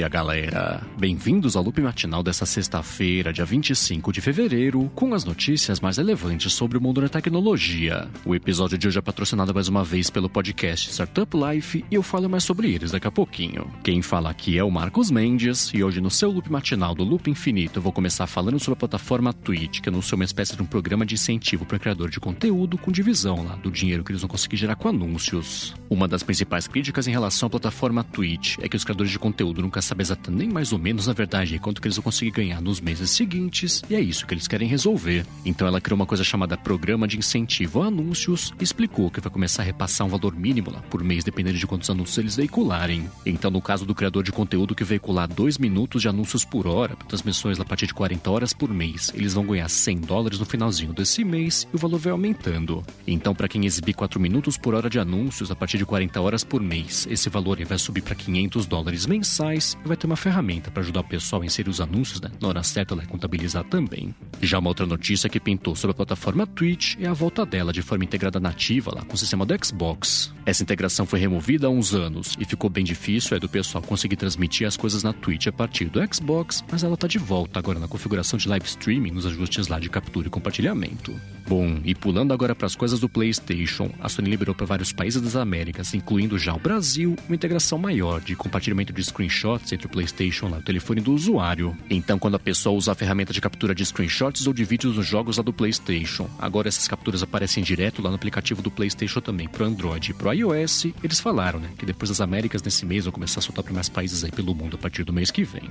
dia, galera! Bem-vindos ao loop matinal dessa sexta-feira, dia 25 de fevereiro, com as notícias mais relevantes sobre o mundo da tecnologia. O episódio de hoje é patrocinado mais uma vez pelo podcast Startup Life e eu falo mais sobre eles daqui a pouquinho. Quem fala aqui é o Marcos Mendes e hoje no seu loop matinal do Loop Infinito eu vou começar falando sobre a plataforma Twitch, que anunciou uma espécie de um programa de incentivo para criador de conteúdo com divisão lá do dinheiro que eles vão conseguir gerar com anúncios. Uma das principais críticas em relação à plataforma Twitch é que os criadores de conteúdo nunca sabem exatamente nem mais ou menos, na verdade, quanto que eles vão conseguir ganhar nos meses seguintes, e é isso que eles querem resolver. Então ela criou uma coisa chamada Programa de Incentivo a Anúncios e explicou que vai começar a repassar um valor mínimo lá por mês, dependendo de quantos anúncios eles veicularem. Então, no caso do criador de conteúdo que veicular 2 minutos de anúncios por hora, transmissões a partir de 40 horas por mês, eles vão ganhar 100 dólares no finalzinho desse mês e o valor vai aumentando. Então, para quem exibir 4 minutos por hora de anúncios a partir de 40 horas por mês, esse valor vai subir para 500 dólares mensais e vai ter uma ferramenta para ajudar o pessoal a inserir os anúncios, né? Na hora certa ela é contabilizar também. Já uma outra notícia que pintou sobre a plataforma Twitch é a volta dela de forma integrada nativa lá com o sistema do Xbox. Essa integração foi removida há uns anos e ficou bem difícil é do pessoal conseguir transmitir as coisas na Twitch a partir do Xbox, mas ela tá de volta agora na configuração de live streaming nos ajustes lá de captura e compartilhamento. Bom, e pulando agora para as coisas do PlayStation, a Sony liberou para vários países das Américas, incluindo já o Brasil, uma integração maior de compartilhamento de screenshots entre o PlayStation e o telefone do usuário. Então, quando a pessoa usa a ferramenta de captura de screenshots ou de vídeos nos jogos lá do PlayStation, agora essas capturas aparecem direto lá no aplicativo do PlayStation também para Android e para iOS. Eles falaram, né, que depois das Américas nesse mês vão começar a soltar para mais países aí pelo mundo a partir do mês que vem.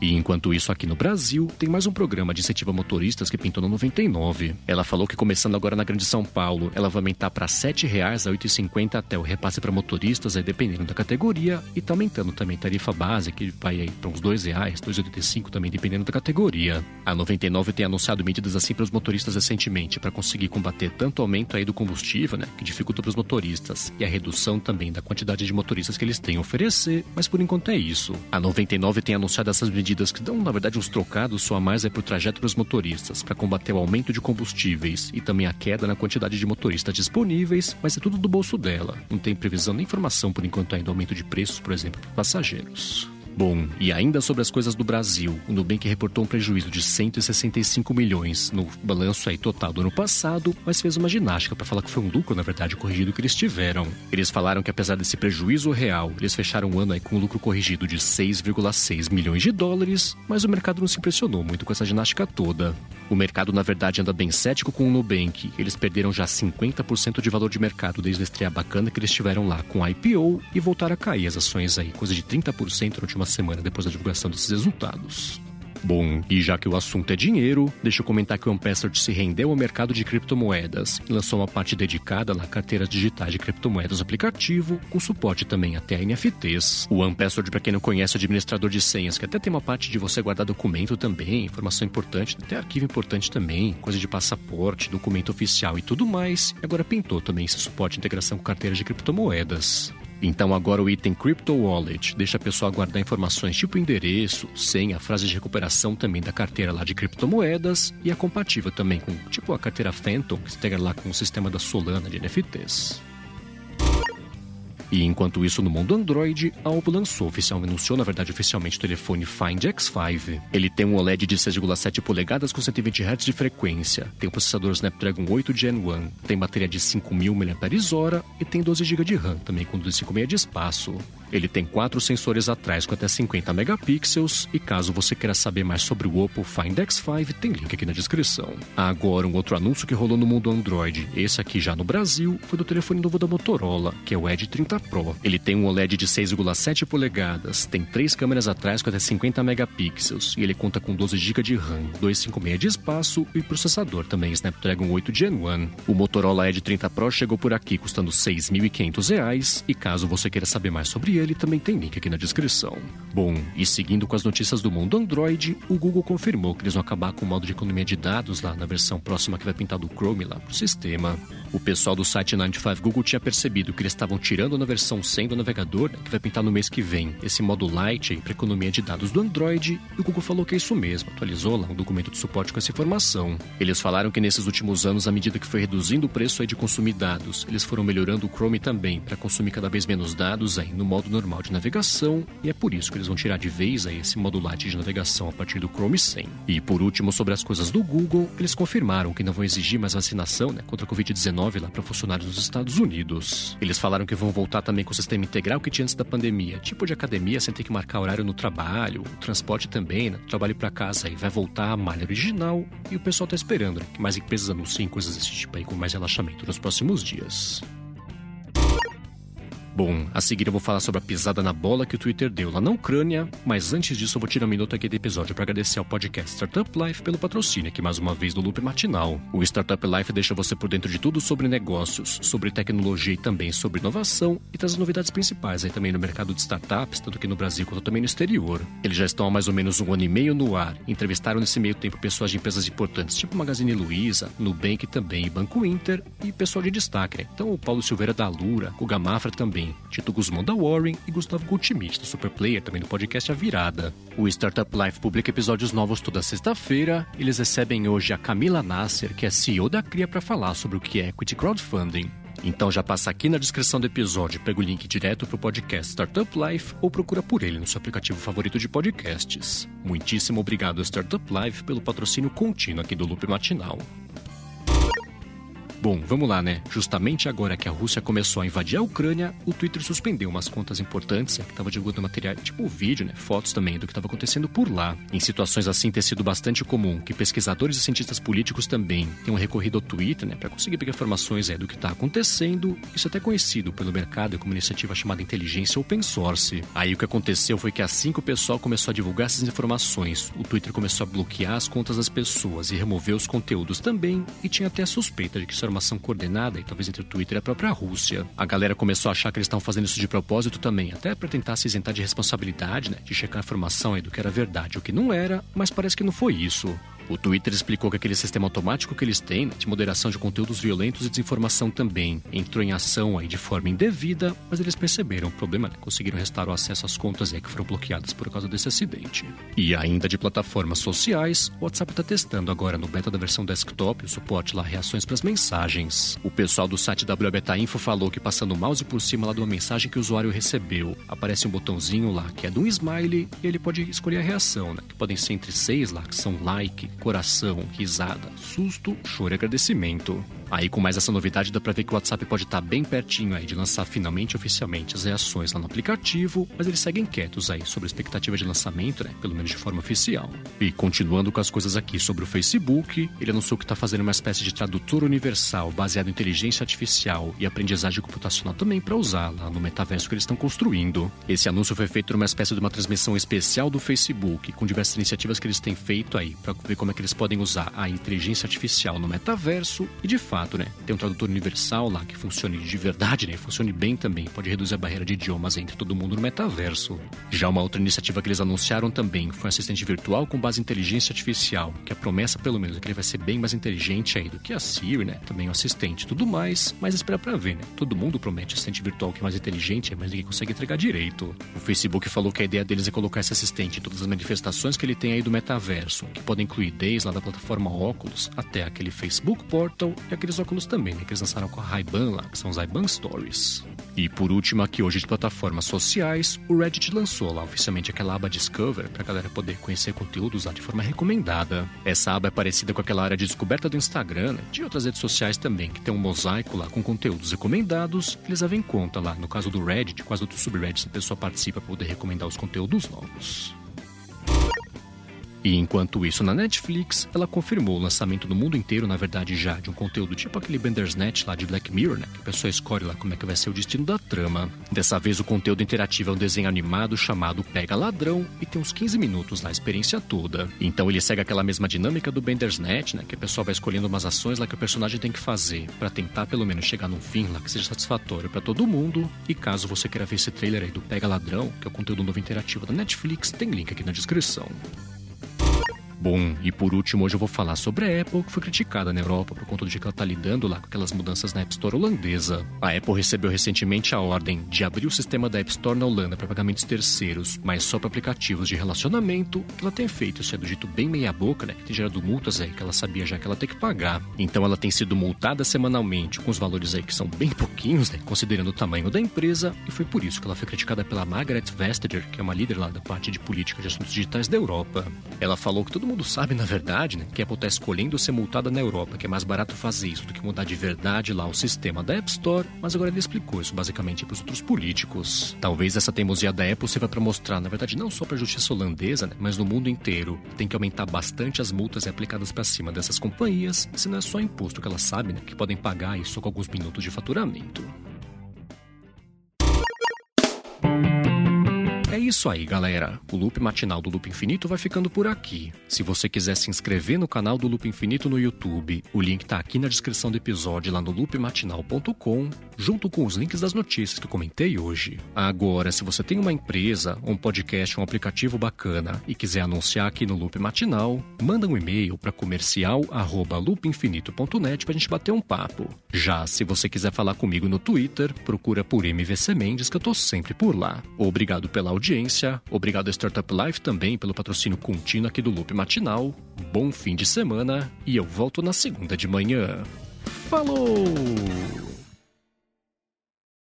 E enquanto isso, aqui no Brasil, tem mais um programa de incentivo a motoristas que pintou no 99. Ela falou que começando agora na Grande São Paulo, ela vai aumentar para R$ 7,00 a R$ 8,50 até o repasse para motoristas, aí dependendo da categoria, e tá aumentando também tarifa base, que vai aí para uns R$ 2,00, R$ 2,85 também, dependendo da categoria. A 99 tem anunciado medidas assim para os motoristas recentemente, para conseguir combater tanto o aumento aí do combustível, né, que dificulta para os motoristas, e a redução também da quantidade de motoristas que eles têm a oferecer, mas por enquanto é isso. A 99 tem anunciado essas medidas medidas que dão, na verdade, uns trocados só a mais é para o trajeto dos motoristas, para combater o aumento de combustíveis e também a queda na quantidade de motoristas disponíveis, mas é tudo do bolso dela. Não tem previsão nem informação por enquanto ainda aumento de preços, por exemplo, para passageiros. Bom, e ainda sobre as coisas do Brasil, o Nubank reportou um prejuízo de 165 milhões no balanço aí total do ano passado, mas fez uma ginástica para falar que foi um lucro, na verdade, corrigido que eles tiveram. Eles falaram que apesar desse prejuízo real, eles fecharam o ano aí com um lucro corrigido de 6,6 milhões de dólares, mas o mercado não se impressionou muito com essa ginástica toda. O mercado, na verdade, anda bem cético com o Nubank. Eles perderam já 50% de valor de mercado desde a estreia bacana que eles tiveram lá com a IPO e voltaram a cair as ações aí, coisa de 30% na última semana depois da divulgação desses resultados. Bom, e já que o assunto é dinheiro, deixa eu comentar que o Ampestard se rendeu ao mercado de criptomoedas e lançou uma parte dedicada na carteira digitais de criptomoedas aplicativo, com suporte também até a NFTs. O Ampestard, para quem não conhece, é administrador de senhas, que até tem uma parte de você guardar documento também, informação importante, até arquivo importante também, coisa de passaporte, documento oficial e tudo mais. E agora pintou também esse suporte de integração com carteiras de criptomoedas. Então agora o item Crypto Wallet deixa a pessoa guardar informações tipo endereço, senha, frase de recuperação também da carteira lá de criptomoedas e é compatível também com tipo a carteira Phantom, que integra lá com o sistema da Solana de NFTs. E enquanto isso, no mundo Android, a Oppo lançou oficialmente, anunciou na verdade oficialmente o telefone Find X5. Ele tem um OLED de 6,7 polegadas com 120 Hz de frequência, tem o processador Snapdragon 8 Gen 1, tem bateria de 5.000 mAh e tem 12 GB de RAM, também com 256 de espaço. Ele tem quatro sensores atrás com até 50 megapixels e caso você queira saber mais sobre o Oppo Find X5, tem link aqui na descrição. Agora, um outro anúncio que rolou no mundo Android, esse aqui já no Brasil, foi do telefone novo da Motorola, que é o Edge 30 Pro. Ele tem um OLED de 6,7 polegadas, tem três câmeras atrás com até 50 megapixels e ele conta com 12 GB de RAM, 256 de espaço e processador também Snapdragon 8 Gen 1. O Motorola Edge 30 Pro chegou por aqui custando R$ 6.500 e caso você queira saber mais sobre ele, também tem link aqui na descrição. Bom, e seguindo com as notícias do mundo Android, o Google confirmou que eles vão acabar com o modo de economia de dados lá na versão próxima que vai pintar do Chrome lá pro sistema. O pessoal do site 95 Google tinha percebido que eles estavam tirando na versão 100 do navegador, né, que vai pintar no mês que vem, esse modo Lite para economia de dados do Android, e o Google falou que é isso mesmo, atualizou lá um documento de suporte com essa informação. Eles falaram que nesses últimos anos, à medida que foi reduzindo o preço aí de consumir dados, eles foram melhorando o Chrome também para consumir cada vez menos dados aí no modo normal de navegação, e é por isso que eles vão tirar de vez aí esse modo Lite de navegação a partir do Chrome 100. E por último, sobre as coisas do Google, eles confirmaram que não vão exigir mais vacinação né, contra a Covid-19 lá para funcionários dos Estados Unidos. Eles falaram que vão voltar também com o sistema integral que tinha antes da pandemia, tipo de academia sem ter que marcar horário no trabalho, o transporte também, né, trabalho para casa aí. Vai voltar à malha original e o pessoal tá esperando né, que mais empresas anunciem coisas desse tipo aí com mais relaxamento nos próximos dias. Bom, a seguir eu vou falar sobre a pisada na bola que o Twitter deu lá na Ucrânia, mas antes disso eu vou tirar um minuto aqui do episódio para agradecer ao podcast Startup Life pelo patrocínio aqui mais uma vez do Loop Matinal. O Startup Life deixa você por dentro de tudo sobre negócios, sobre tecnologia e também sobre inovação e traz novidades principais aí também no mercado de startups, tanto aqui no Brasil quanto também no exterior. Eles já estão há mais ou menos um ano e meio no ar, entrevistaram nesse meio tempo pessoas de empresas importantes tipo Magazine Luiza, Nubank também e Banco Inter e pessoal de destaque, né? Então o Paulo Silveira da Lura, o Gamafra também Tito Guzmão da Warren e Gustavo Goldschmidt da Superplayer, também do podcast A Virada. O Startup Life publica episódios novos toda sexta-feira. Eles recebem hoje a Camila Nasser, que é CEO da Cria, para falar sobre o que é Equity Crowdfunding. Então já passa aqui na descrição do episódio, pega o link direto para o podcast Startup Life ou procura por ele no seu aplicativo favorito de podcasts. Muitíssimo obrigado Startup Life pelo patrocínio contínuo aqui do Loop Matinal. Bom, vamos lá, né? Justamente agora que a Rússia começou a invadir a Ucrânia, o Twitter suspendeu umas contas importantes, é, que estava divulgando material, tipo vídeo, né? Fotos também do que estava acontecendo por lá. Em situações assim, tem sido bastante comum que pesquisadores e cientistas políticos também tenham recorrido ao Twitter, né? Para conseguir pegar informações é, do que está acontecendo. Isso é até conhecido pelo mercado como iniciativa chamada inteligência open source. Aí o que aconteceu foi que assim que o pessoal começou a divulgar essas informações, o Twitter começou a bloquear as contas das pessoas e remover os conteúdos também, e tinha até a suspeita de que isso era uma ação coordenada, e talvez entre o Twitter e a própria Rússia. A galera começou a achar que eles estavam fazendo isso de propósito também, até para tentar se isentar de responsabilidade, né? De checar a informação aí do que era verdade ou que não era, mas parece que não foi isso. O Twitter explicou que aquele sistema automático que eles têm né, de moderação de conteúdos violentos e desinformação também entrou em ação aí de forma indevida, mas eles perceberam o problema, né? conseguiram restaurar o acesso às contas aí que foram bloqueadas por causa desse acidente. E ainda de plataformas sociais, o WhatsApp está testando agora no beta da versão desktop o suporte lá reações para as mensagens. O pessoal do site WBeta Info falou que passando o mouse por cima lá de uma mensagem que o usuário recebeu, aparece um botãozinho lá que é de um smiley e ele pode escolher a reação, né? Que podem ser entre seis lá, que são like, coração, risada, susto, choro e agradecimento. Aí, com mais essa novidade, dá pra ver que o WhatsApp pode estar tá bem pertinho aí de lançar finalmente oficialmente as reações lá no aplicativo, mas eles seguem quietos aí sobre a expectativa de lançamento, né? Pelo menos de forma oficial. E continuando com as coisas aqui sobre o Facebook, ele anunciou que está fazendo uma espécie de tradutor universal baseado em inteligência artificial e aprendizagem computacional também para usar lá no metaverso que eles estão construindo. Esse anúncio foi feito numa espécie de uma transmissão especial do Facebook, com diversas iniciativas que eles têm feito aí para ver como é que eles podem usar a inteligência artificial no metaverso e de fato fato, né? Tem um tradutor universal lá que funcione de verdade, né? Funcione bem também. Pode reduzir a barreira de idiomas entre todo mundo no metaverso. Já uma outra iniciativa que eles anunciaram também foi um assistente virtual com base em inteligência artificial, que a promessa, pelo menos, é que ele vai ser bem mais inteligente aí do que a Siri, né? Também o assistente tudo mais, mas espera pra ver, né? Todo mundo promete assistente virtual que é mais inteligente, mas ninguém consegue entregar direito. O Facebook falou que a ideia deles é colocar esse assistente em todas as manifestações que ele tem aí do metaverso, que podem incluir desde lá da plataforma Oculus até aquele Facebook Portal e aquele aqueles óculos também, né? Que eles lançaram com a Ray-Ban lá, que são os Ray-Ban Stories. E por último, aqui hoje de plataformas sociais, o Reddit lançou lá oficialmente aquela aba Discover para a galera poder conhecer conteúdos lá de forma recomendada. Essa aba é parecida com aquela área de descoberta do Instagram, né? de outras redes sociais também, que tem um mosaico lá com conteúdos recomendados, que eles levam em conta lá. No caso do Reddit, quase outros subreddits, a pessoa participa para poder recomendar os conteúdos novos. E enquanto isso, na Netflix, ela confirmou o lançamento no mundo inteiro, na verdade já, de um conteúdo tipo aquele Bandersnatch lá de Black Mirror, né? Que a pessoa escolhe lá como é que vai ser o destino da trama. Dessa vez o conteúdo interativo é um desenho animado chamado Pega Ladrão e tem uns 15 minutos na experiência toda. Então ele segue aquela mesma dinâmica do Bandersnatch, né? Que a pessoa vai escolhendo umas ações lá que o personagem tem que fazer para tentar pelo menos chegar num fim lá que seja satisfatório para todo mundo. E caso você queira ver esse trailer aí do Pega Ladrão, que é o conteúdo novo interativo da Netflix, tem link aqui na descrição. Bom, e por último, hoje eu vou falar sobre a Apple, que foi criticada na Europa por conta de que ela está lidando lá com aquelas mudanças na App Store holandesa. A Apple recebeu recentemente a ordem de abrir o sistema da App Store na Holanda para pagamentos terceiros, mas só para aplicativos de relacionamento. que ela tem feito, isso é do dito bem meia-boca, né? Que tem gerado multas aí que ela sabia já que ela tem que pagar. Então ela tem sido multada semanalmente com os valores aí que são bem pouquinhos, né? Considerando o tamanho da empresa, e foi por isso que ela foi criticada pela Margaret Vestager, que é uma líder lá da parte de política de assuntos digitais da Europa. Ela falou que todo mundo sabe, na verdade, né, que a Apple está escolhendo ser multada na Europa, que é mais barato fazer isso do que mudar de verdade lá o sistema da App Store, mas agora ele explicou isso basicamente para os outros políticos. Talvez essa teimosia da Apple sirva para mostrar, na verdade, não só para a justiça holandesa, né, mas no mundo inteiro, tem que aumentar bastante as multas aplicadas para cima dessas companhias, se não é só imposto que elas sabem né, que podem pagar isso com alguns minutos de faturamento. Isso aí, galera. O loop matinal do Loop Infinito vai ficando por aqui. Se você quiser se inscrever no canal do Loop Infinito no YouTube, o link tá aqui na descrição do episódio lá no loopmatinal.com, junto com os links das notícias que comentei hoje. Agora, se você tem uma empresa, um podcast, um aplicativo bacana e quiser anunciar aqui no Loop Matinal, manda um e-mail para comercial@loopinfinito.net pra gente bater um papo. Já se você quiser falar comigo no Twitter, procura por MVC Mendes que eu tô sempre por lá. Obrigado pela audiência audiência. Obrigado a Startup Life também pelo patrocínio contínuo aqui do Loop Matinal. Bom fim de semana e eu volto na segunda de manhã. Falou!